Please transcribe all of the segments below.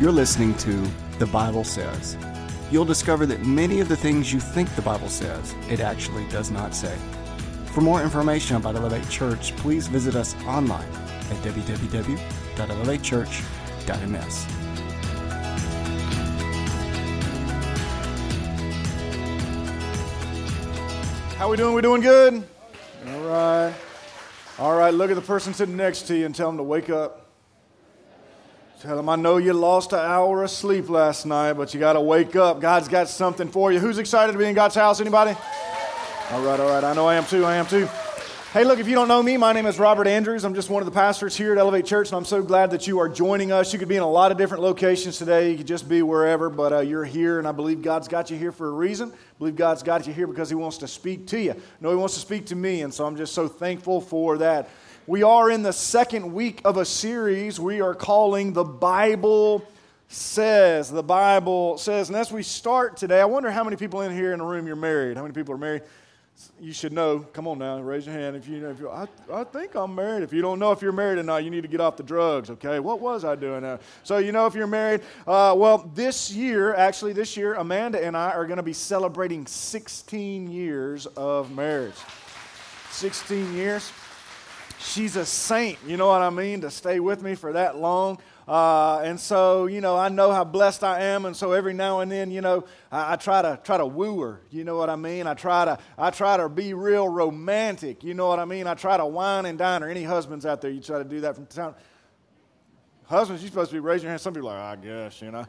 You're listening to The Bible Says. You'll discover that many of the things you think the Bible says, it actually does not say. For more information about Elevate Church, please visit us online at www.elevatechurch.ms. How we doing? We doing good? All right. All right, look at the person sitting next to you and tell them to wake up. Tell them, I know you lost an hour of sleep last night, but you got to wake up. God's got something for you. Who's excited to be in God's house? Anybody? All right, all right. I know I am too. I am too. Hey, look, if you don't know me, my name is Robert Andrews. I'm just one of the pastors here at Elevate Church, and I'm so glad that you are joining us. You could be in a lot of different locations today. You could just be wherever, but uh, you're here, and I believe God's got you here for a reason. I believe God's got you here because He wants to speak to you. No, He wants to speak to me, and so I'm just so thankful for that. We are in the second week of a series we are calling The Bible Says. The Bible Says. And as we start today, I wonder how many people in here in the room you're married. How many people are married? you should know. Come on now, raise your hand if you know. If you, I, I think I'm married. If you don't know if you're married or not, you need to get off the drugs. Okay, what was I doing now? So you know if you're married. Uh, well, this year, actually, this year, Amanda and I are going to be celebrating 16 years of marriage. 16 years. She's a saint. You know what I mean? To stay with me for that long. Uh, and so, you know, I know how blessed I am, and so every now and then, you know, I, I, try to try to woo her. You know what I mean? I try to I try to be real romantic. You know what I mean? I try to wine and dine her. Any husbands out there, you try to do that from time. Husbands, you're supposed to be raising your hand. Some people are like, I guess, you know.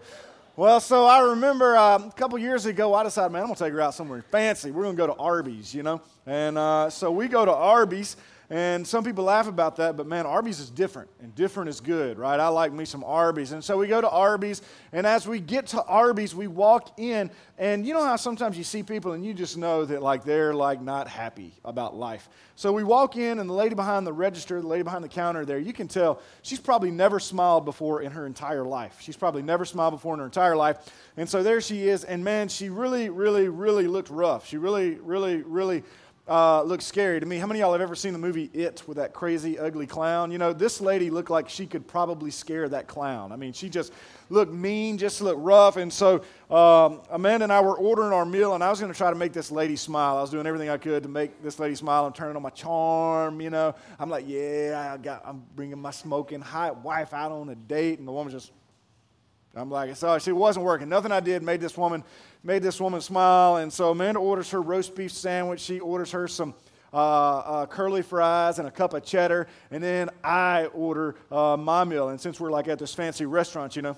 Well, so I remember um, a couple years ago, I decided, man, I'm gonna take her out somewhere fancy. We're gonna go to Arby's, you know. And uh, so we go to Arby's. And some people laugh about that, but man, Arby's is different, and different is good, right? I like me some Arby's. And so we go to Arby's, and as we get to Arby's, we walk in, and you know how sometimes you see people and you just know that like they're like not happy about life. So we walk in, and the lady behind the register, the lady behind the counter there, you can tell she's probably never smiled before in her entire life. She's probably never smiled before in her entire life. And so there she is, and man, she really, really, really looked rough. She really, really, really uh, looks scary to me. How many of y'all have ever seen the movie It with that crazy, ugly clown? You know, this lady looked like she could probably scare that clown. I mean, she just looked mean, just looked rough. And so um, Amanda and I were ordering our meal, and I was going to try to make this lady smile. I was doing everything I could to make this lady smile. I'm turning on my charm, you know. I'm like, yeah, I got, I'm bringing my smoking hot wife out on a date, and the woman just I'm like, so she wasn't working. Nothing I did made this woman made this woman smile. And so Amanda orders her roast beef sandwich. She orders her some uh, uh, curly fries and a cup of cheddar. And then I order uh, my meal. And since we're like at this fancy restaurant, you know,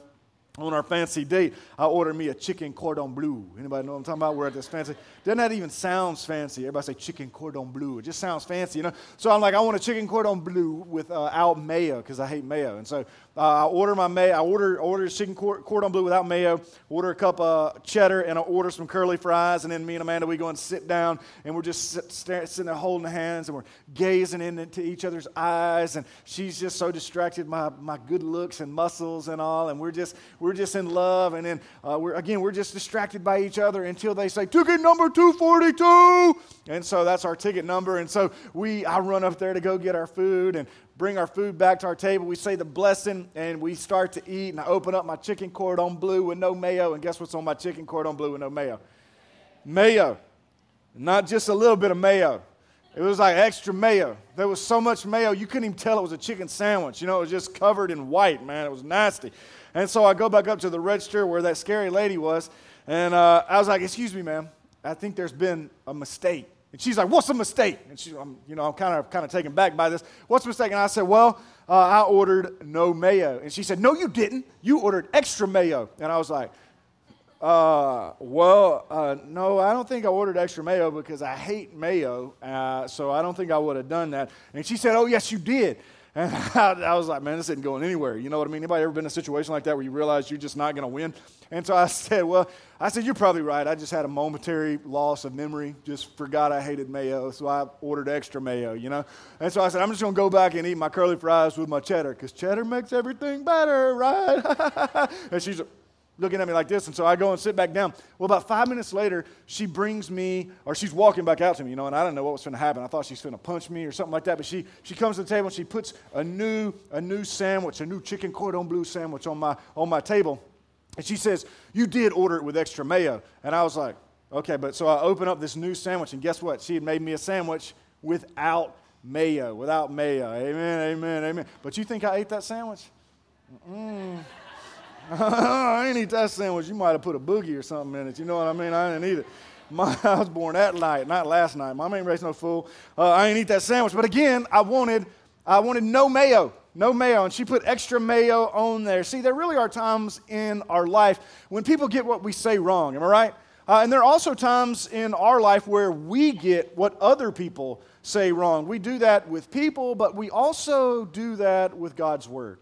on our fancy date, I ordered me a chicken cordon bleu. Anybody know what I'm talking about? We're at this fancy. Doesn't that even sounds fancy? Everybody say chicken cordon bleu. It just sounds fancy, you know. So I'm like, I want a chicken cordon bleu without uh, mayo because I hate mayo. And so uh, I order my mayo. I order order chicken cordon bleu without mayo. Order a cup of cheddar and I order some curly fries. And then me and Amanda we go and sit down and we're just sit, sitting there holding hands and we're gazing into each other's eyes. And she's just so distracted by my good looks and muscles and all. And we're just we're just in love. And then uh, we're again we're just distracted by each other until they say ticket number two forty two. And so that's our ticket number. And so we I run up there to go get our food and bring our food back to our table. We say the blessing and we start to eat. And I open up my chicken cordon bleu with no mayo. And guess what's on my chicken cordon bleu with no mayo? Mayo. Not just a little bit of mayo. It was like extra mayo. There was so much mayo, you couldn't even tell it was a chicken sandwich. You know, it was just covered in white, man. It was nasty. And so I go back up to the register where that scary lady was. And uh, I was like, Excuse me, ma'am. I think there's been a mistake. And she's like, "What's a mistake?" And she, I'm, you know, I'm kind of kind of taken back by this. What's a mistake? And I said, "Well, uh, I ordered no mayo." And she said, "No, you didn't. You ordered extra mayo." And I was like, uh, "Well, uh, no, I don't think I ordered extra mayo because I hate mayo. Uh, so I don't think I would have done that." And she said, "Oh, yes, you did." And I, I, was like, man, this isn't going anywhere. You know what I mean? Anybody ever been in a situation like that where you realize you're just not going to win? And so I said, well, I said, you're probably right. I just had a momentary loss of memory. Just forgot I hated mayo, so I ordered extra mayo, you know? And so I said, I'm just going to go back and eat my curly fries with my cheddar because cheddar makes everything better, right? and she's like, looking at me like this. And so I go and sit back down. Well, about five minutes later, she brings me, or she's walking back out to me, you know, and I didn't know what was going to happen. I thought she's going to punch me or something like that. But she, she comes to the table and she puts a new, a new sandwich, a new chicken cordon bleu sandwich on my, on my table. And she says, You did order it with extra mayo. And I was like, Okay, but so I open up this new sandwich, and guess what? She had made me a sandwich without mayo, without mayo. Amen, amen, amen. But you think I ate that sandwich? Mm. I ain't eat that sandwich. You might have put a boogie or something in it. You know what I mean? I didn't eat it. My, I was born that night, not last night. Mom ain't raised no fool. Uh, I ain't eat that sandwich. But again, I wanted, I wanted no mayo, no mayo. And she put extra mayo on there. See, there really are times in our life when people get what we say wrong. Am I right? Uh, and there are also times in our life where we get what other people say wrong. We do that with people, but we also do that with God's Word.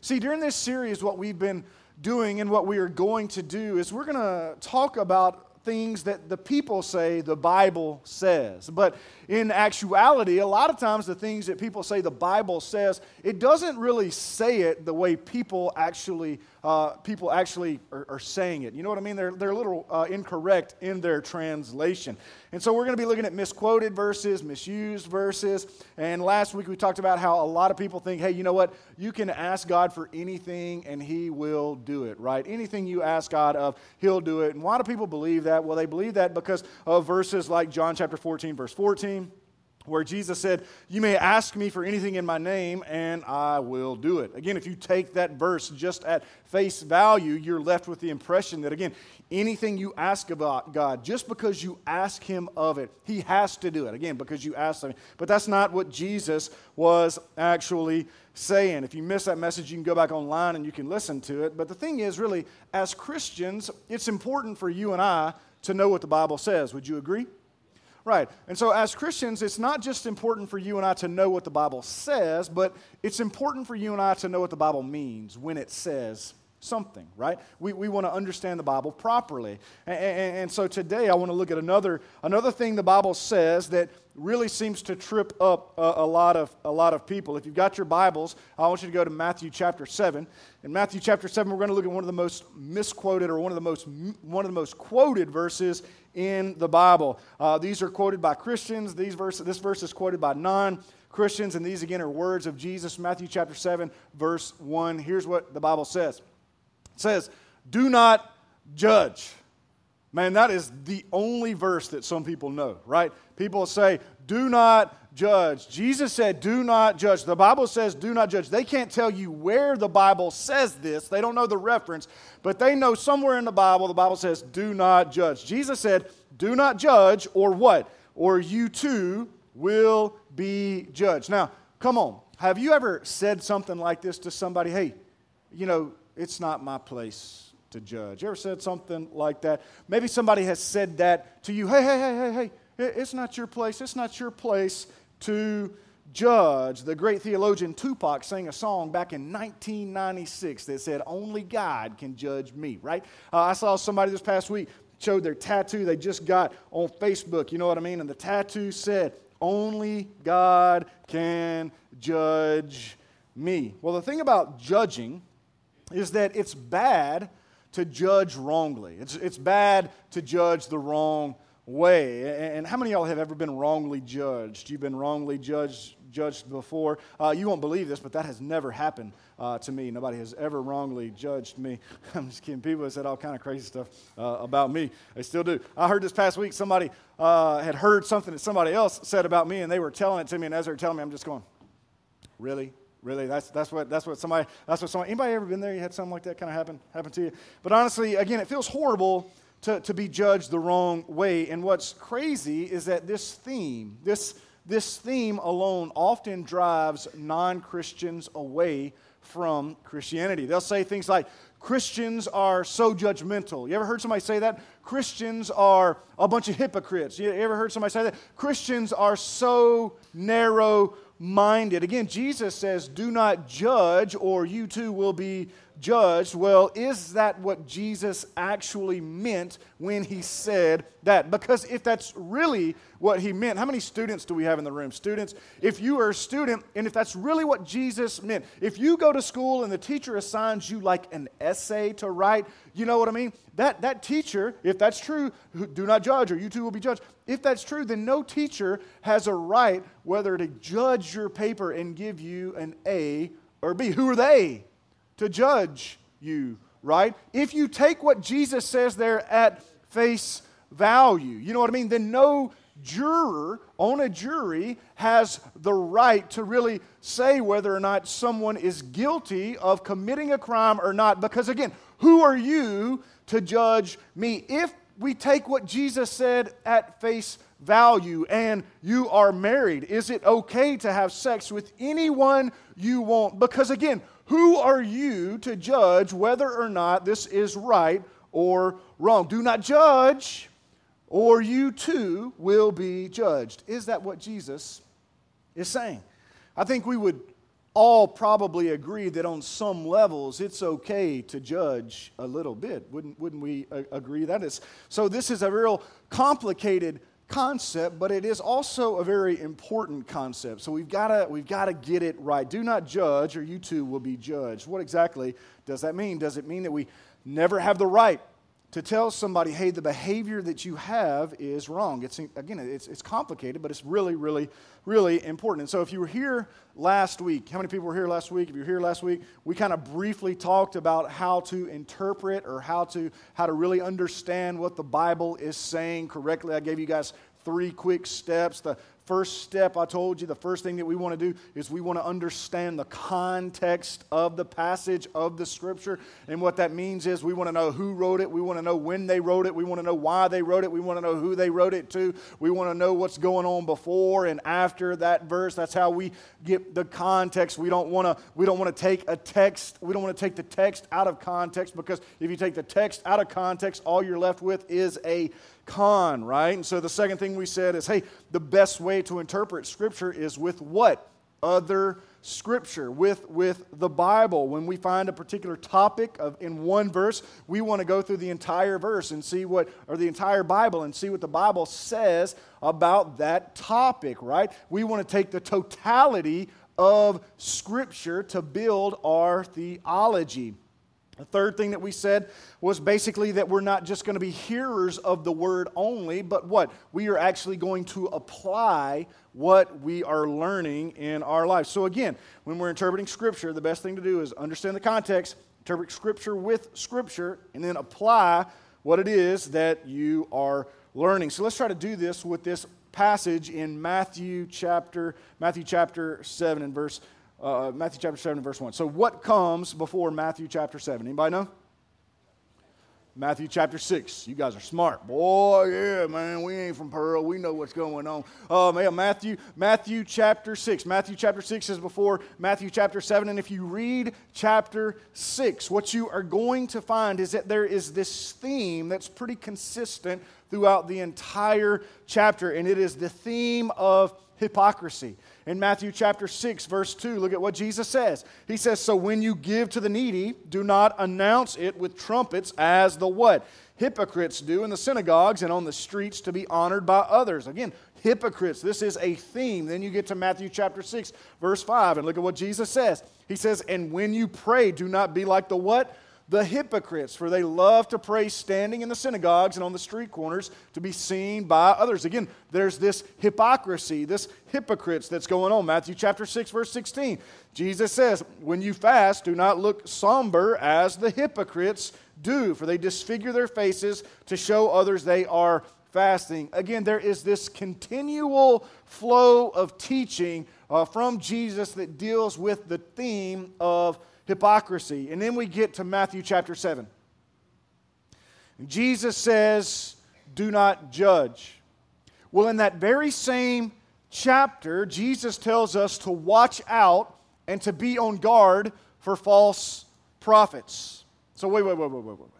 See, during this series, what we've been doing and what we are going to do is we're going to talk about things that the people say the Bible says. But in actuality, a lot of times the things that people say the Bible says, it doesn't really say it the way people actually uh, people actually are, are, saying it. You know what I mean? They're, they're a little uh, incorrect in their translation. And so we're going to be looking at misquoted verses, misused verses. And last week we talked about how a lot of people think, hey, you know what? You can ask God for anything and He will do it, right? Anything you ask God of, He'll do it. And why do people believe that? Well, they believe that because of verses like John chapter 14, verse 14 where Jesus said, You may ask me for anything in my name, and I will do it. Again, if you take that verse just at face value, you're left with the impression that, again, anything you ask about God, just because you ask Him of it, He has to do it. Again, because you asked Him. But that's not what Jesus was actually saying. If you miss that message, you can go back online and you can listen to it. But the thing is, really, as Christians, it's important for you and I to know what the Bible says. Would you agree? Right. And so, as Christians, it's not just important for you and I to know what the Bible says, but it's important for you and I to know what the Bible means when it says something, right? We, we want to understand the Bible properly. And, and, and, so today I want to look at another, another thing the Bible says that really seems to trip up a, a, lot of, a lot of people. If you've got your Bibles, I want you to go to Matthew chapter 7. In Matthew chapter 7, we're going to look at one of the most misquoted or one of the most, one of the most quoted verses in the Bible. Uh, these are quoted by Christians. These verse, this verse is quoted by non Christians, and these again are words of Jesus. Matthew chapter 7, verse 1. Here's what the Bible says It says, Do not judge. Man, that is the only verse that some people know, right? People say, Do not judge. Jesus said, Do not judge. The Bible says, Do not judge. They can't tell you where the Bible says this, they don't know the reference, but they know somewhere in the Bible, the Bible says, Do not judge. Jesus said, Do not judge, or what? Or you too will be judged. Now, come on. Have you ever said something like this to somebody? Hey, you know, it's not my place to judge. You ever said something like that? Maybe somebody has said that to you. Hey, hey, hey, hey, hey, it's not your place. It's not your place to judge. The great theologian Tupac sang a song back in 1996 that said, Only God can judge me, right? Uh, I saw somebody this past week showed their tattoo they just got on Facebook, you know what I mean? And the tattoo said, Only God can judge me. Well, the thing about judging is that it's bad to judge wrongly, it's, it's bad to judge the wrong way. And how many of y'all have ever been wrongly judged? You've been wrongly judged judged before. Uh, you won't believe this, but that has never happened uh, to me. Nobody has ever wrongly judged me. I'm just kidding. People have said all kind of crazy stuff uh, about me. They still do. I heard this past week somebody uh, had heard something that somebody else said about me, and they were telling it to me. And as they were telling me, I'm just going, "Really? Really? That's, that's, what, that's what somebody, that's what somebody, anybody ever been there? You had something like that kind of happen, happen to you? But honestly, again, it feels horrible to, to be judged the wrong way. And what's crazy is that this theme, this, this theme alone often drives non Christians away from Christianity. They'll say things like, Christians are so judgmental. You ever heard somebody say that? Christians are a bunch of hypocrites. You ever heard somebody say that? Christians are so narrow minded. Again, Jesus says, Do not judge, or you too will be judged. Well, is that what Jesus actually meant when he said that? Because if that's really what he meant, how many students do we have in the room? Students, if you are a student and if that's really what Jesus meant, if you go to school and the teacher assigns you like an essay to write, you know what I mean? That, that teacher, if that's true, do not judge or you too will be judged. If that's true, then no teacher has a right whether to judge your paper and give you an A or B. Who are they to judge you, right? If you take what Jesus says there at face value, you know what I mean? Then no juror on a jury has the right to really say whether or not someone is guilty of committing a crime or not. Because again, who are you to judge me? If we take what Jesus said at face value and you are married, is it okay to have sex with anyone you want? Because again, who are you to judge whether or not this is right or wrong? Do not judge, or you too will be judged. Is that what Jesus is saying? I think we would all probably agree that on some levels it's okay to judge a little bit. Wouldn't, wouldn't we uh, agree that is? So, this is a real complicated concept, but it is also a very important concept. So we've got to we've to get it right. Do not judge, or you too will be judged. What exactly does that mean? Does it mean that we never have the right to tell somebody, hey, the behavior that you have is wrong. It's, again, it's, it's complicated, but it's really, really, really important. And so if you were here last week, how many people were here last week? If you were here last week, we kind of briefly talked about how to interpret or how to, how to really understand what the Bible is saying correctly. I gave you guys three quick steps. The First step, I told you, the first thing that we want to do is we want to understand the context of the passage of the scripture. And what that means is we want to know who wrote it. We want to know when they wrote it. We want to know why they wrote it. We want to know who they wrote it to. We want to know what's going on before and after that verse. That's how we get the context. We don't want to, we don't want to take a text, we don't want to take the text out of context because if you take the text out of context, all you're left with is a con, right? And so the second thing we said is hey, the best way to interpret Scripture is with what? Other Scripture, with, with the Bible. When we find a particular topic of, in one verse, we want to go through the entire verse and see what, or the entire Bible and see what the Bible says about that topic, right? We want to take the totality of Scripture to build our theology. The third thing that we said was basically that we're not just going to be hearers of the word only, but what? We are actually going to apply what we are learning in our lives. So, again, when we're interpreting Scripture, the best thing to do is understand the context, interpret Scripture with Scripture, and then apply what it is that you are learning. So, let's try to do this with this passage in Matthew chapter, Matthew chapter 7 and verse uh, Matthew chapter 7 verse 1. So, what comes before Matthew chapter 7? Anybody know? Matthew chapter 6. You guys are smart. Boy, yeah, man, we ain't from Pearl. We know what's going on. Um, yeah, Matthew, Matthew chapter 6. Matthew chapter 6 is before Matthew chapter 7. And if you read chapter 6, what you are going to find is that there is this theme that's pretty consistent throughout the entire chapter, and it is the theme of hypocrisy. In Matthew chapter 6, verse 2, look at what Jesus says. He says, So when you give to the needy, do not announce it with trumpets as the what? Hypocrites do in the synagogues and on the streets to be honored by others. Again, hypocrites. This is a theme. Then you get to Matthew chapter 6, verse 5, and look at what Jesus says. He says, And when you pray, do not be like the what? The hypocrites, for they love to pray standing in the synagogues and on the street corners to be seen by others. Again, there's this hypocrisy, this hypocrites that's going on. Matthew chapter 6, verse 16. Jesus says, When you fast, do not look somber as the hypocrites do, for they disfigure their faces to show others they are fasting. Again, there is this continual flow of teaching uh, from Jesus that deals with the theme of hypocrisy. And then we get to Matthew chapter 7. And Jesus says, Do not judge. Well, in that very same chapter, Jesus tells us to watch out and to be on guard for false prophets. So, wait, wait, wait, wait, wait, wait.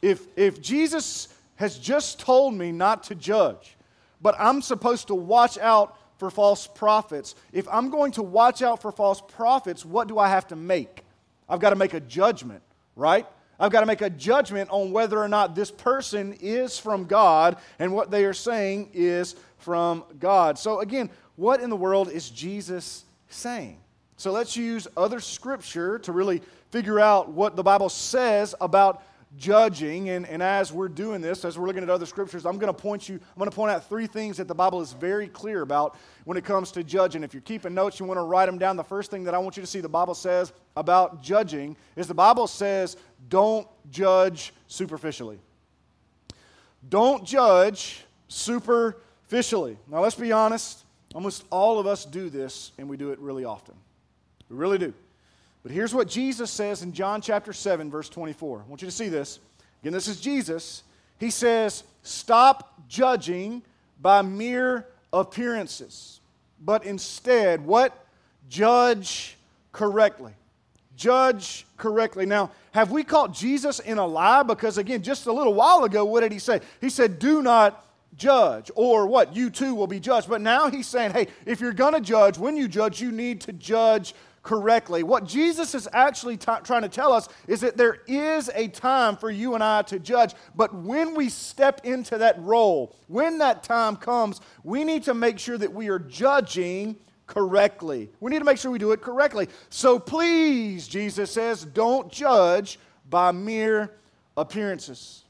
If, if Jesus has just told me not to judge, but I'm supposed to watch out for false prophets, if I'm going to watch out for false prophets, what do I have to make? I've got to make a judgment right? I've got to make a judgment on whether or not this person is from God and what they are saying is from God. So, again, what in the world is Jesus saying? So, let's use other scripture to really figure out what the Bible says about judging. And, and as we're doing this, as we're looking at other scriptures, I'm going to point you, I'm going to point out three things that the Bible is very clear about when it comes to judging. If you're keeping notes, you want to write them down. The first thing that I want you to see the Bible says about judging is the Bible says, don't judge superficially. Don't judge superficially. Now, let's be honest. Almost all of us do this, and we do it really often. We really do. But here's what Jesus says in John chapter 7, verse 24. I want you to see this. Again, this is Jesus. He says, Stop judging by mere appearances, but instead, what? Judge correctly. Judge correctly. Now, have we caught Jesus in a lie? Because again, just a little while ago, what did he say? He said, Do not judge, or what? You too will be judged. But now he's saying, Hey, if you're going to judge, when you judge, you need to judge correctly. What Jesus is actually t- trying to tell us is that there is a time for you and I to judge, but when we step into that role, when that time comes, we need to make sure that we are judging correctly. We need to make sure we do it correctly. So please, Jesus says, don't judge by mere appearances.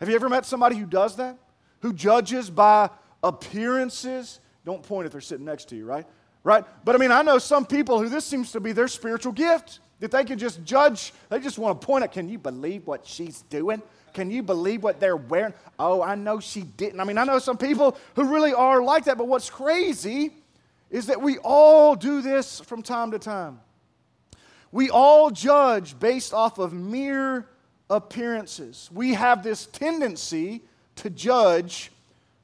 Have you ever met somebody who does that? Who judges by appearances? Don't point if they're sitting next to you, right? Right? But I mean, I know some people who this seems to be their spiritual gift that they can just judge. They just want to point at, can you believe what she's doing? Can you believe what they're wearing? Oh, I know she didn't. I mean, I know some people who really are like that, but what's crazy is that we all do this from time to time. We all judge based off of mere appearances. We have this tendency to judge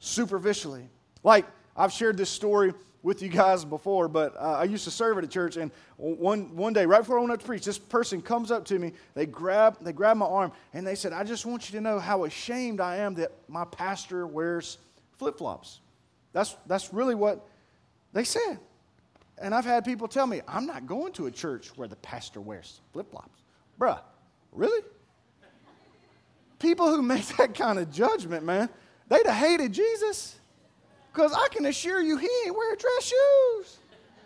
superficially. Like, I've shared this story with you guys before, but uh, I used to serve at a church, and one, one day, right before I went up to preach, this person comes up to me. They grab, they grab my arm, and they said, I just want you to know how ashamed I am that my pastor wears flip flops. That's, that's really what they said. And I've had people tell me, I'm not going to a church where the pastor wears flip flops. Bruh, really? People who make that kind of judgment, man, they'd have hated Jesus. Because I can assure you, he ain't wear dress shoes.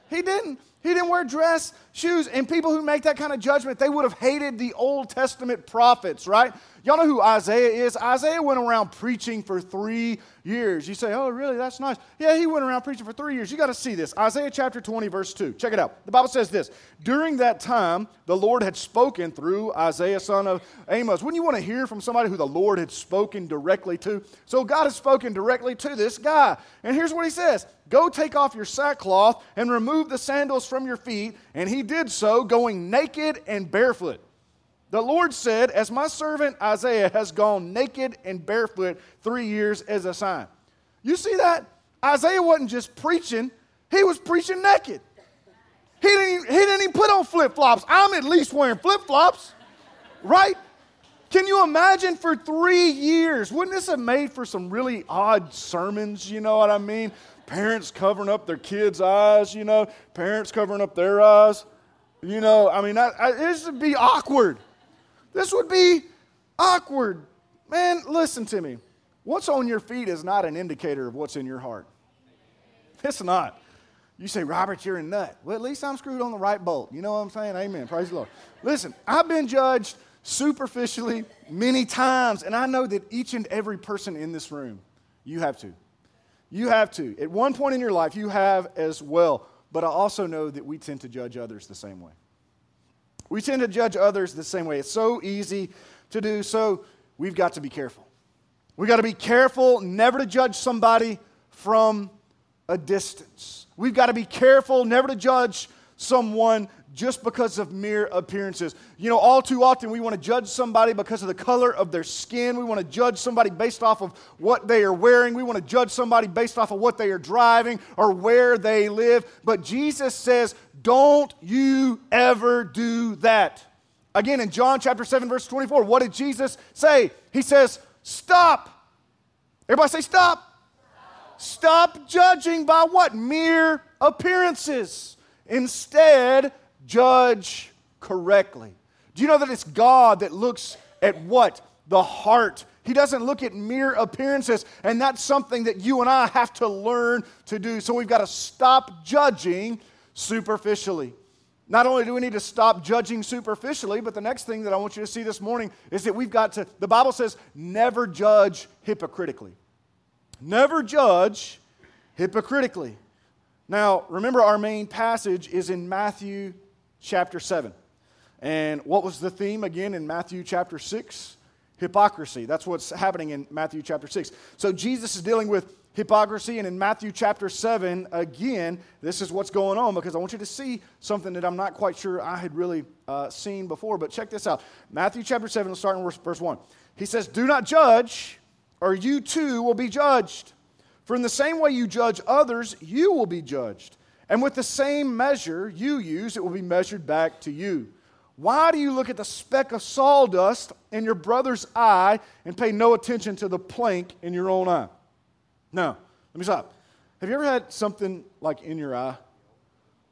He didn't. He didn't wear dress shoes. And people who make that kind of judgment, they would have hated the Old Testament prophets, right? Y'all know who Isaiah is? Isaiah went around preaching for three years. You say, oh, really? That's nice. Yeah, he went around preaching for three years. You got to see this. Isaiah chapter 20, verse 2. Check it out. The Bible says this During that time, the Lord had spoken through Isaiah, son of Amos. Wouldn't you want to hear from somebody who the Lord had spoken directly to? So God has spoken directly to this guy. And here's what he says Go take off your sackcloth and remove the sandals from your feet. And he did so, going naked and barefoot. The Lord said, As my servant Isaiah has gone naked and barefoot three years as a sign. You see that? Isaiah wasn't just preaching, he was preaching naked. He didn't, he didn't even put on flip flops. I'm at least wearing flip flops, right? Can you imagine for three years? Wouldn't this have made for some really odd sermons? You know what I mean? Parents covering up their kids' eyes, you know, parents covering up their eyes. You know, I mean, I, I, this would be awkward. This would be awkward. Man, listen to me. What's on your feet is not an indicator of what's in your heart. It's not. You say, Robert, you're a nut. Well, at least I'm screwed on the right bolt. You know what I'm saying? Amen. Praise the Lord. Listen, I've been judged superficially many times, and I know that each and every person in this room, you have to. You have to. At one point in your life, you have as well. But I also know that we tend to judge others the same way. We tend to judge others the same way. It's so easy to do, so we've got to be careful. We've got to be careful never to judge somebody from a distance. We've got to be careful never to judge someone just because of mere appearances. You know, all too often we want to judge somebody because of the color of their skin. We want to judge somebody based off of what they are wearing. We want to judge somebody based off of what they are driving or where they live. But Jesus says, don't you ever do that. Again, in John chapter 7, verse 24, what did Jesus say? He says, Stop. Everybody say, Stop. Stop judging by what? Mere appearances. Instead, judge correctly. Do you know that it's God that looks at what? The heart. He doesn't look at mere appearances. And that's something that you and I have to learn to do. So we've got to stop judging superficially. Not only do we need to stop judging superficially, but the next thing that I want you to see this morning is that we've got to, the Bible says, never judge hypocritically. Never judge hypocritically. Now, remember, our main passage is in Matthew chapter 7. And what was the theme again in Matthew chapter 6? Hypocrisy. That's what's happening in Matthew chapter 6. So Jesus is dealing with hypocrisy. And in Matthew chapter 7, again, this is what's going on because I want you to see something that I'm not quite sure I had really uh, seen before. But check this out Matthew chapter 7, will starting verse, verse 1. He says, Do not judge, or you too will be judged. For in the same way you judge others, you will be judged. And with the same measure you use, it will be measured back to you. Why do you look at the speck of sawdust in your brother's eye and pay no attention to the plank in your own eye? Now, let me stop. Have you ever had something like in your eye?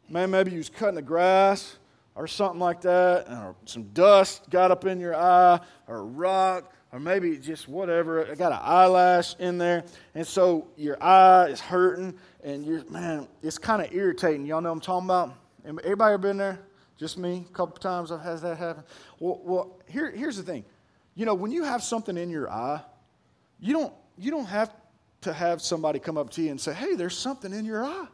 Man, maybe you was cutting the grass or something like that, or some dust got up in your eye, or a rock, or maybe just whatever. It got an eyelash in there, and so your eye is hurting, and you're man, it's kind of irritating. Y'all know what I'm talking about? Everybody ever been there? Just me? A couple times I've had that happen. Well, well here, here's the thing. You know, when you have something in your eye, you don't you don't have to have somebody come up to you and say, hey, there's something in your eye,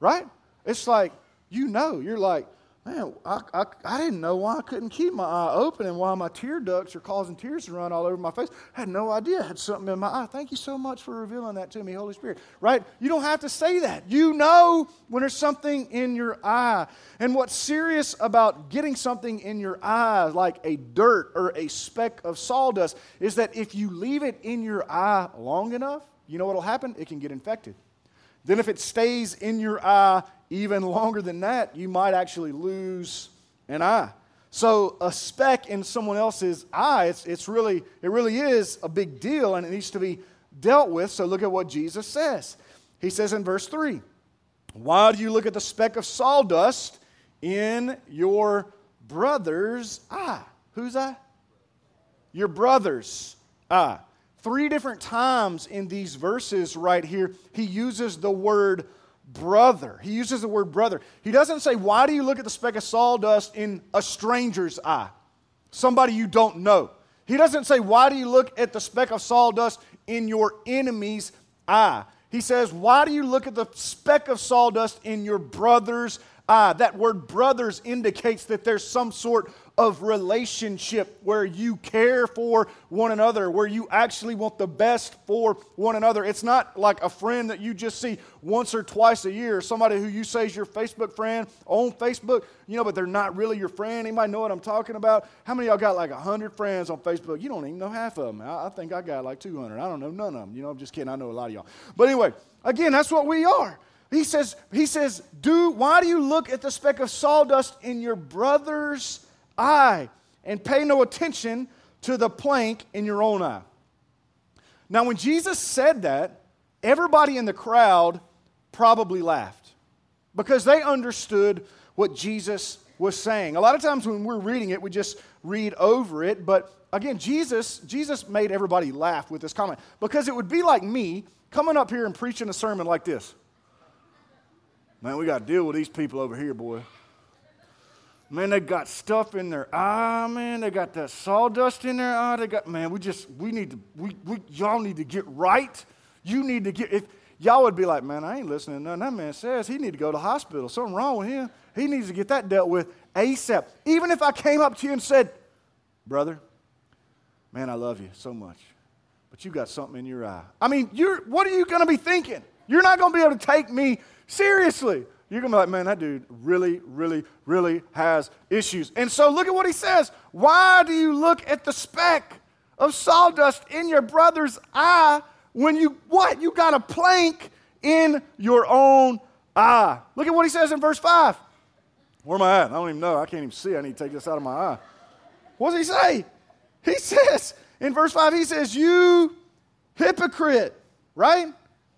right? It's like, you know, you're like, man, I, I, I, didn't know why I couldn't keep my eye open and why my tear ducts are causing tears to run all over my face. I had no idea I had something in my eye. Thank you so much for revealing that to me, Holy Spirit. Right? You don't have to say that. You know when there's something in your eye. And what's serious about getting something in your eye, like a dirt or a speck of sawdust, is that if you leave it in your eye long enough, you know what will happen? It can get infected. Then, if it stays in your eye even longer than that, you might actually lose an eye. So, a speck in someone else's eye, it's, it's really, it really is a big deal and it needs to be dealt with. So, look at what Jesus says. He says in verse 3 Why do you look at the speck of sawdust in your brother's eye? Whose eye? Your brother's eye. Three different times in these verses right here, he uses the word brother. He uses the word brother. He doesn't say, Why do you look at the speck of sawdust in a stranger's eye? Somebody you don't know. He doesn't say, Why do you look at the speck of sawdust in your enemy's eye? He says, Why do you look at the speck of sawdust in your brother's eye? That word brothers indicates that there's some sort of relationship where you care for one another, where you actually want the best for one another. It's not like a friend that you just see once or twice a year, somebody who you say is your Facebook friend on Facebook, you know, but they're not really your friend. Anybody know what I'm talking about? How many y'all got like 100 friends on Facebook? You don't even know half of them. I, I think I got like 200. I don't know none of them. You know, I'm just kidding. I know a lot of y'all. But anyway, again, that's what we are. He says, he says, do why do you look at the speck of sawdust in your brother's eye and pay no attention to the plank in your own eye. Now, when Jesus said that, everybody in the crowd probably laughed because they understood what Jesus was saying. A lot of times when we're reading it, we just read over it, but again, Jesus Jesus made everybody laugh with this comment because it would be like me coming up here and preaching a sermon like this. Man, we got to deal with these people over here, boy. Man, they got stuff in their eye, man. They got that sawdust in their eye. They got, man, we just, we need to, we, we, y'all need to get right. You need to get, if y'all would be like, man, I ain't listening to nothing that man says. He need to go to hospital. Something wrong with him. He needs to get that dealt with ASAP. Even if I came up to you and said, brother, man, I love you so much, but you got something in your eye. I mean, you're, what are you going to be thinking? You're not going to be able to take me seriously. You're going to be like, man, that dude really, really, really has issues. And so look at what he says. Why do you look at the speck of sawdust in your brother's eye when you, what? You got a plank in your own eye. Look at what he says in verse 5. Where am I at? I don't even know. I can't even see. I need to take this out of my eye. What does he say? He says, in verse 5, he says, You hypocrite, right?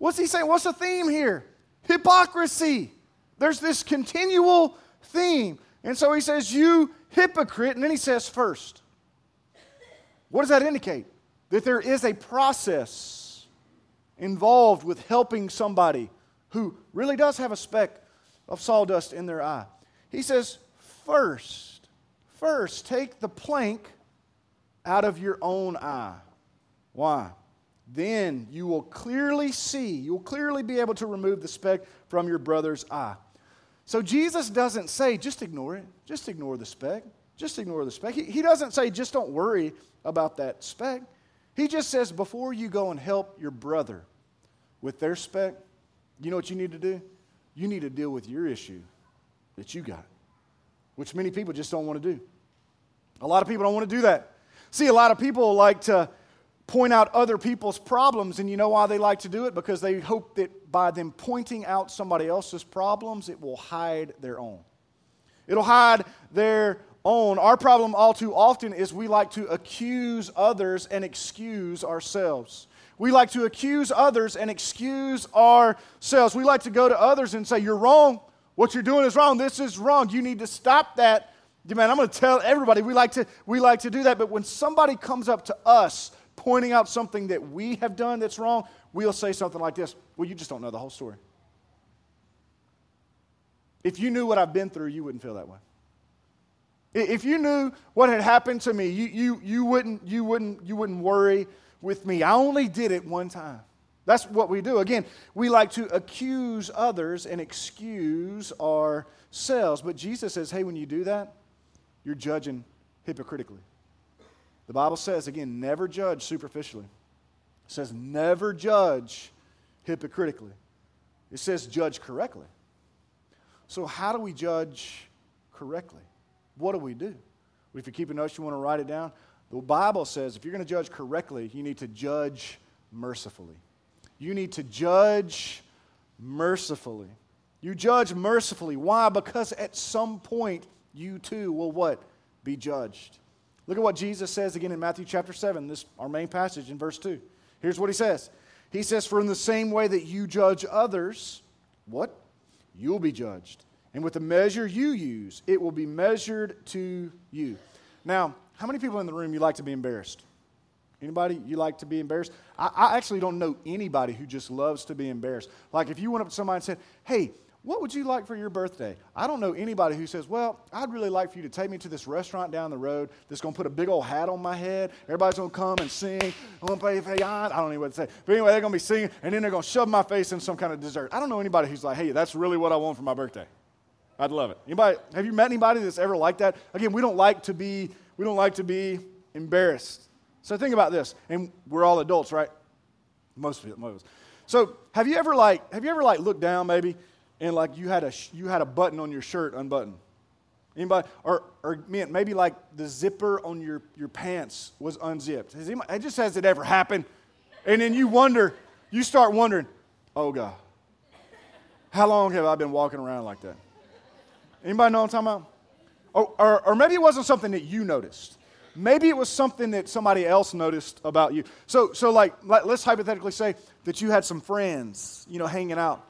What's he saying? What's the theme here? Hypocrisy. There's this continual theme. And so he says, You hypocrite. And then he says, First. What does that indicate? That there is a process involved with helping somebody who really does have a speck of sawdust in their eye. He says, First, first, take the plank out of your own eye. Why? Then you will clearly see, you'll clearly be able to remove the speck from your brother's eye. So Jesus doesn't say, just ignore it, just ignore the speck, just ignore the speck. He, he doesn't say, just don't worry about that speck. He just says, before you go and help your brother with their speck, you know what you need to do? You need to deal with your issue that you got, which many people just don't want to do. A lot of people don't want to do that. See, a lot of people like to point out other people's problems, and you know why they like to do it? Because they hope that by them pointing out somebody else's problems, it will hide their own. It'll hide their own. Our problem all too often is we like to accuse others and excuse ourselves. We like to accuse others and excuse ourselves. We like to go to others and say, You're wrong. What you're doing is wrong. This is wrong. You need to stop that. Man, I'm going to tell everybody. We like to, we like to do that. But when somebody comes up to us pointing out something that we have done that's wrong, we'll say something like this Well, you just don't know the whole story. If you knew what I've been through, you wouldn't feel that way. If you knew what had happened to me, you, you, you, wouldn't, you, wouldn't, you wouldn't worry with me. I only did it one time. That's what we do. Again, we like to accuse others and excuse ourselves. But Jesus says, hey, when you do that, you're judging hypocritically. The Bible says, again, never judge superficially. It says, never judge hypocritically. It says, judge correctly. So, how do we judge correctly? What do we do? If you keep a note, you want to write it down. The Bible says if you're going to judge correctly, you need to judge mercifully. You need to judge mercifully. You judge mercifully. Why? Because at some point you too will what? Be judged. Look at what Jesus says again in Matthew chapter 7, this our main passage in verse 2. Here's what he says. He says, For in the same way that you judge others, what? You'll be judged. And with the measure you use, it will be measured to you. Now, how many people in the room you like to be embarrassed? Anybody you like to be embarrassed? I, I, actually don't know anybody who just loves to be embarrassed. Like if you went up to somebody and said, Hey, what would you like for your birthday? I don't know anybody who says, Well, I'd really like for you to take me to this restaurant down the road that's going to put a big old hat on my head. Everybody's going to come and sing. I'm going to play, play I don't even know what to say. But anyway, they're going to be singing, and then they're going to shove my face in some kind of dessert. I don't know anybody who's like, Hey, that's really what I want for my birthday. I'd love it. Anybody, have you met anybody that's ever like that? Again, we don't like to be, we don't like to be embarrassed. So think about this, and we're all adults, right? Most of it, most of us. So have you ever like, have you ever like looked down maybe, and like you had a you had a button on your shirt unbuttoned? Anybody, or or maybe like the zipper on your your pants was unzipped. Has anybody, it just has it ever happened? And then you wonder, you start wondering, oh God, how long have I been walking around like that? Anybody know what I'm talking about? Or, or, or, maybe it wasn't something that you noticed. Maybe it was something that somebody else noticed about you. So, so like, like let's hypothetically say that you had some friends, you know, hanging out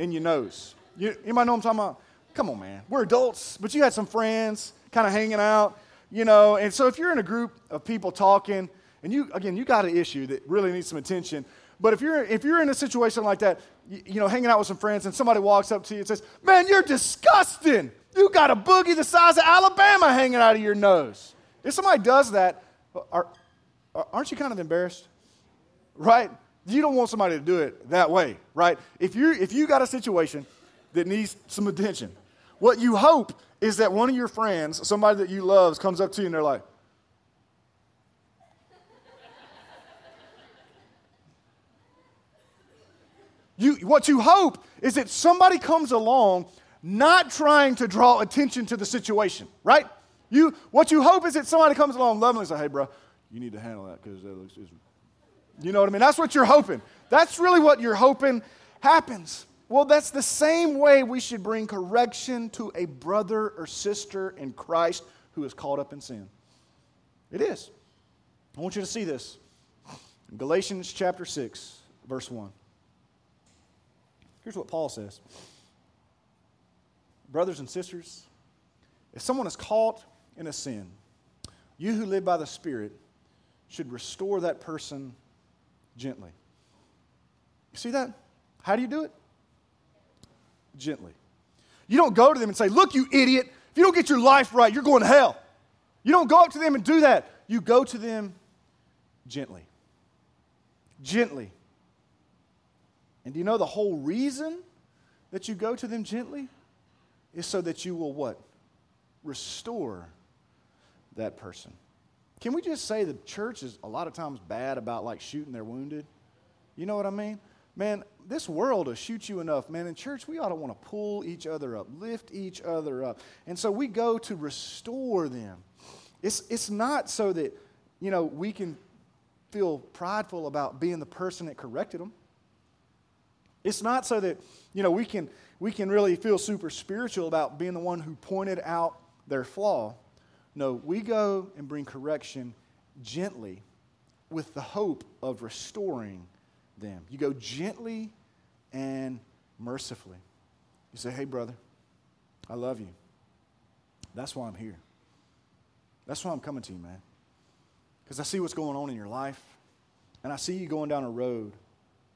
in your nose. You, anybody know what I'm talking about? Come on, man. We're adults, but you had some friends kind of hanging out, you know. And so if you're in a group of people talking, and you, again, you got an issue that really needs some attention, but if you're, if you're in a situation like that, you, you know, hanging out with some friends and somebody walks up to you and says, Man, you're disgusting. You got a boogie the size of Alabama hanging out of your nose. If somebody does that, are, aren't you kind of embarrassed? Right? You don't want somebody to do it that way, right? If you if you got a situation that needs some attention, what you hope is that one of your friends, somebody that you love, comes up to you and they're like, You, what you hope is that somebody comes along not trying to draw attention to the situation, right? You, what you hope is that somebody comes along lovingly and says, hey, bro, you need to handle that because that looks, you know what I mean? That's what you're hoping. That's really what you're hoping happens. Well, that's the same way we should bring correction to a brother or sister in Christ who is caught up in sin. It is. I want you to see this. In Galatians chapter 6, verse 1. Here's what Paul says Brothers and sisters, If someone is caught in a sin, you who live by the Spirit should restore that person gently. You see that? How do you do it? Gently. You don't go to them and say, Look, you idiot, if you don't get your life right, you're going to hell. You don't go up to them and do that. You go to them gently. Gently. And do you know the whole reason that you go to them gently is so that you will what? Restore that person. Can we just say the church is a lot of times bad about like shooting their wounded? You know what I mean? Man, this world will shoot you enough. Man, in church, we ought to want to pull each other up, lift each other up. And so we go to restore them. It's, it's not so that, you know, we can feel prideful about being the person that corrected them. It's not so that, you know, we can, we can really feel super spiritual about being the one who pointed out their flaw. No, we go and bring correction gently with the hope of restoring them. You go gently and mercifully. You say, hey, brother, I love you. That's why I'm here. That's why I'm coming to you, man. Because I see what's going on in your life, and I see you going down a road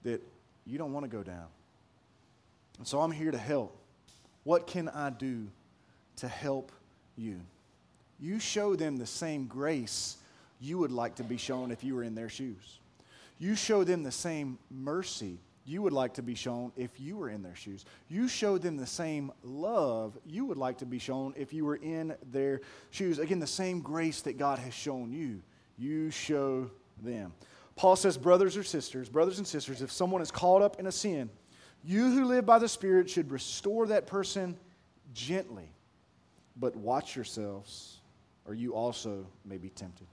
that you don't want to go down. And so I'm here to help. What can I do to help you? You show them the same grace you would like to be shown if you were in their shoes. You show them the same mercy you would like to be shown if you were in their shoes. You show them the same love you would like to be shown if you were in their shoes. Again, the same grace that God has shown you, you show them. Paul says, brothers or sisters, brothers and sisters, if someone is caught up in a sin, you who live by the Spirit should restore that person gently. But watch yourselves, or you also may be tempted.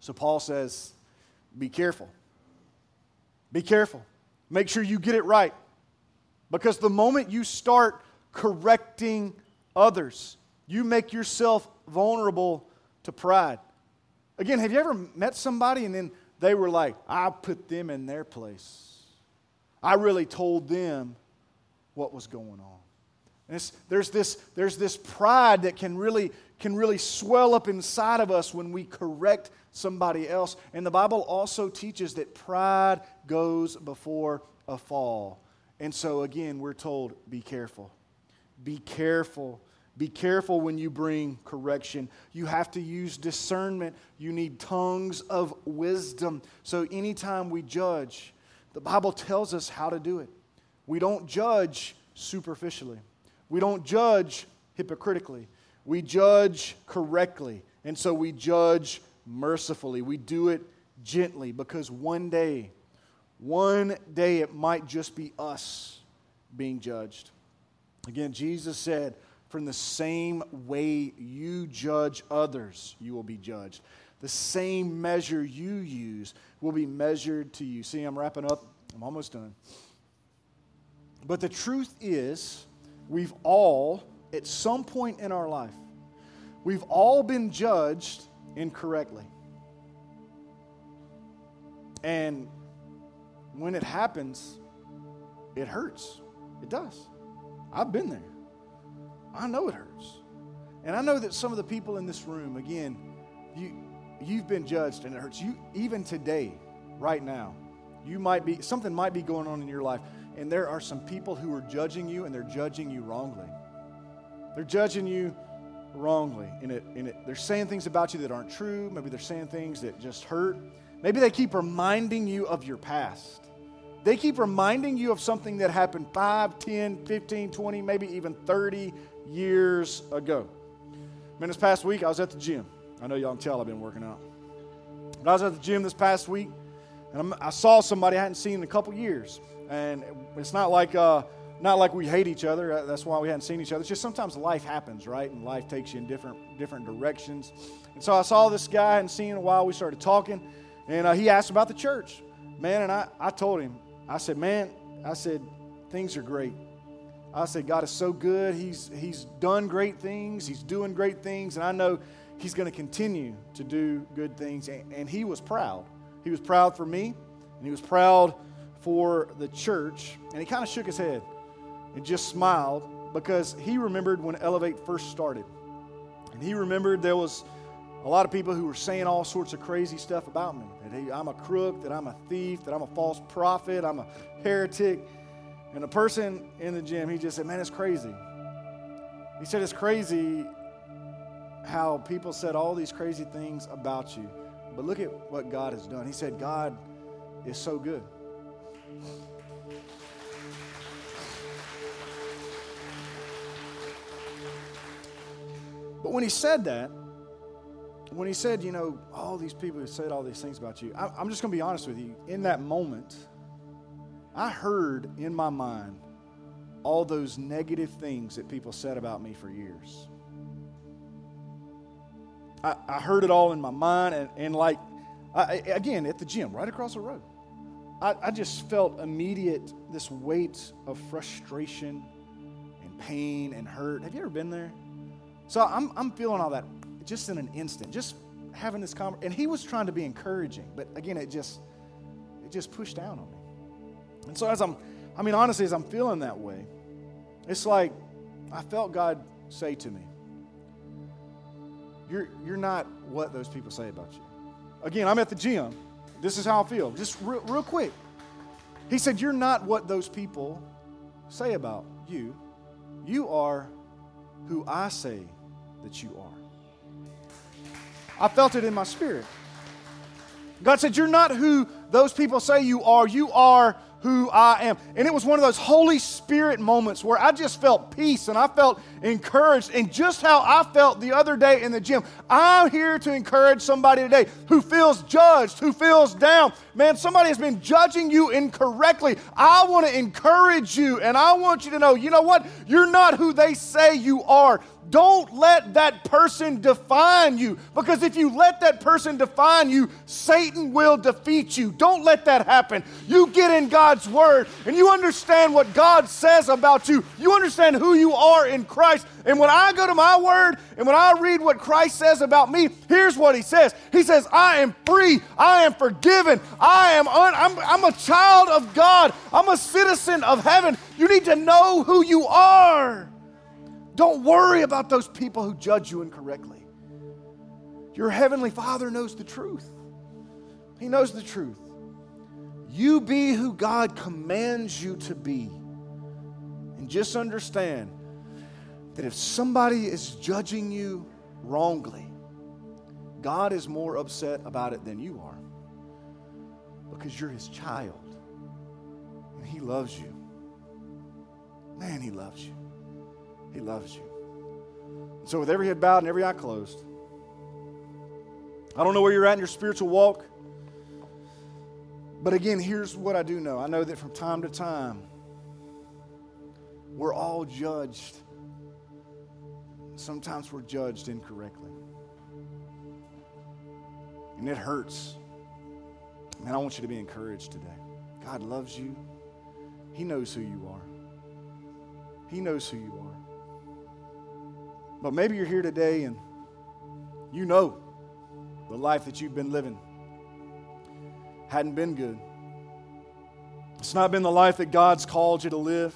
So Paul says, be careful. Be careful. Make sure you get it right. Because the moment you start correcting others, you make yourself vulnerable to pride. Again, have you ever met somebody and then they were like, I put them in their place. I really told them what was going on. There's, this, there's this pride that can really, can really swell up inside of us when we correct somebody else. And the Bible also teaches that pride goes before a fall. And so, again, we're told be careful. Be careful be careful when you bring correction. You have to use discernment. You need tongues of wisdom. So, anytime we judge, the Bible tells us how to do it. We don't judge superficially, we don't judge hypocritically. We judge correctly. And so, we judge mercifully. We do it gently because one day, one day it might just be us being judged. Again, Jesus said, from the same way you judge others, you will be judged. The same measure you use will be measured to you. See, I'm wrapping up. I'm almost done. But the truth is, we've all, at some point in our life, we've all been judged incorrectly. And when it happens, it hurts. It does. I've been there. I know it hurts. And I know that some of the people in this room, again, you, you've been judged and it hurts. You, even today, right now, you might be, something might be going on in your life. And there are some people who are judging you and they're judging you wrongly. They're judging you wrongly. And, it, and it, they're saying things about you that aren't true. Maybe they're saying things that just hurt. Maybe they keep reminding you of your past. They keep reminding you of something that happened 5, 10, 15, 20, maybe even 30 years ago. Man, this past week I was at the gym. I know y'all can tell I've been working out. But I was at the gym this past week, and i saw somebody I hadn't seen in a couple years. And it's not like uh, not like we hate each other. Uh, that's why we hadn't seen each other. It's just sometimes life happens, right? And life takes you in different different directions. And so I saw this guy and seen in a while. We started talking, and uh, he asked about the church, man. And I, I told him, I said, man, I said things are great. I said, God is so good. He's, he's done great things. He's doing great things. And I know He's going to continue to do good things. And He was proud. He was proud for me, and He was proud for the church. And He kind of shook His head and just smiled because He remembered when Elevate first started. And he remembered there was a lot of people who were saying all sorts of crazy stuff about me that I'm a crook, that I'm a thief, that I'm a false prophet, I'm a heretic. And a person in the gym, he just said, Man, it's crazy. He said, It's crazy how people said all these crazy things about you. But look at what God has done. He said, God is so good. But when he said that, when he said, you know, all these people who said all these things about you, I, I'm just going to be honest with you. In that moment, I heard in my mind all those negative things that people said about me for years. I, I heard it all in my mind, and, and like, I, again, at the gym, right across the road. I, I just felt immediate this weight of frustration and pain and hurt. Have you ever been there? So I'm, I'm feeling all that just in an instant, just having this conversation. And he was trying to be encouraging, but again, it just, it just pushed down on me. And so as I'm, I mean, honestly, as I'm feeling that way, it's like I felt God say to me, you're, you're not what those people say about you. Again, I'm at the gym. This is how I feel. Just real, real quick. He said, You're not what those people say about you. You are who I say that you are. I felt it in my spirit. God said, You're not who those people say you are. You are who I am. And it was one of those Holy Spirit moments where I just felt peace and I felt encouraged. And just how I felt the other day in the gym, I'm here to encourage somebody today who feels judged, who feels down. Man, somebody has been judging you incorrectly. I want to encourage you and I want you to know you know what? You're not who they say you are. Don't let that person define you because if you let that person define you, Satan will defeat you. Don't let that happen. You get in God's word and you understand what God says about you. You understand who you are in Christ. And when I go to my word and when I read what Christ says about me, here's what he says He says, I am free, I am forgiven, I am un- I'm, I'm a child of God, I'm a citizen of heaven. You need to know who you are. Don't worry about those people who judge you incorrectly. Your heavenly Father knows the truth. He knows the truth. You be who God commands you to be. And just understand that if somebody is judging you wrongly, God is more upset about it than you are because you're his child and he loves you. Man, he loves you. He loves you. So, with every head bowed and every eye closed, I don't know where you're at in your spiritual walk, but again, here's what I do know I know that from time to time, we're all judged. Sometimes we're judged incorrectly. And it hurts. Man, I want you to be encouraged today. God loves you, He knows who you are. He knows who you are. But maybe you're here today and you know the life that you've been living hadn't been good. It's not been the life that God's called you to live.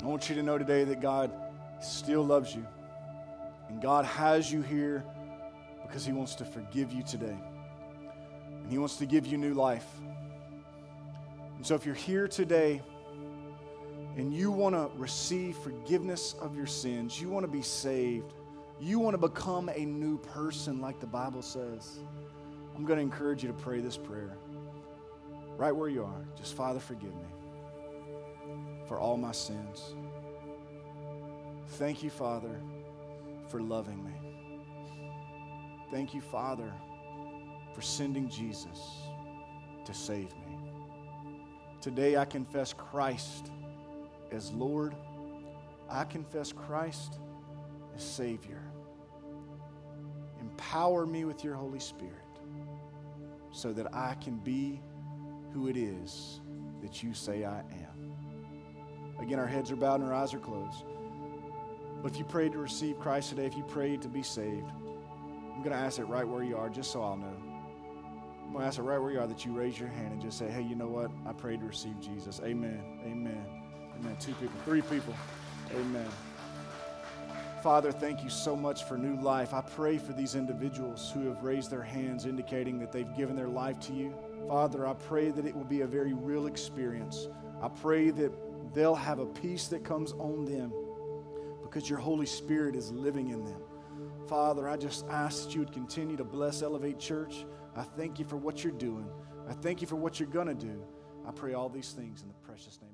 I want you to know today that God still loves you. And God has you here because He wants to forgive you today. And He wants to give you new life. And so if you're here today, and you want to receive forgiveness of your sins, you want to be saved, you want to become a new person like the Bible says, I'm going to encourage you to pray this prayer right where you are. Just, Father, forgive me for all my sins. Thank you, Father, for loving me. Thank you, Father, for sending Jesus to save me. Today I confess Christ as Lord. I confess Christ as Savior. Empower me with your Holy Spirit so that I can be who it is that you say I am. Again, our heads are bowed and our eyes are closed. But if you prayed to receive Christ today, if you prayed to be saved, I'm going to ask it right where you are, just so I'll know. I'm going to ask it right where you are that you raise your hand and just say, hey, you know what? I prayed to receive Jesus. Amen. Amen. Amen. Two people, three people. Amen. Father, thank you so much for new life. I pray for these individuals who have raised their hands indicating that they've given their life to you. Father, I pray that it will be a very real experience. I pray that they'll have a peace that comes on them because your Holy Spirit is living in them. Father, I just ask that you would continue to bless Elevate Church. I thank you for what you're doing. I thank you for what you're going to do. I pray all these things in the precious name.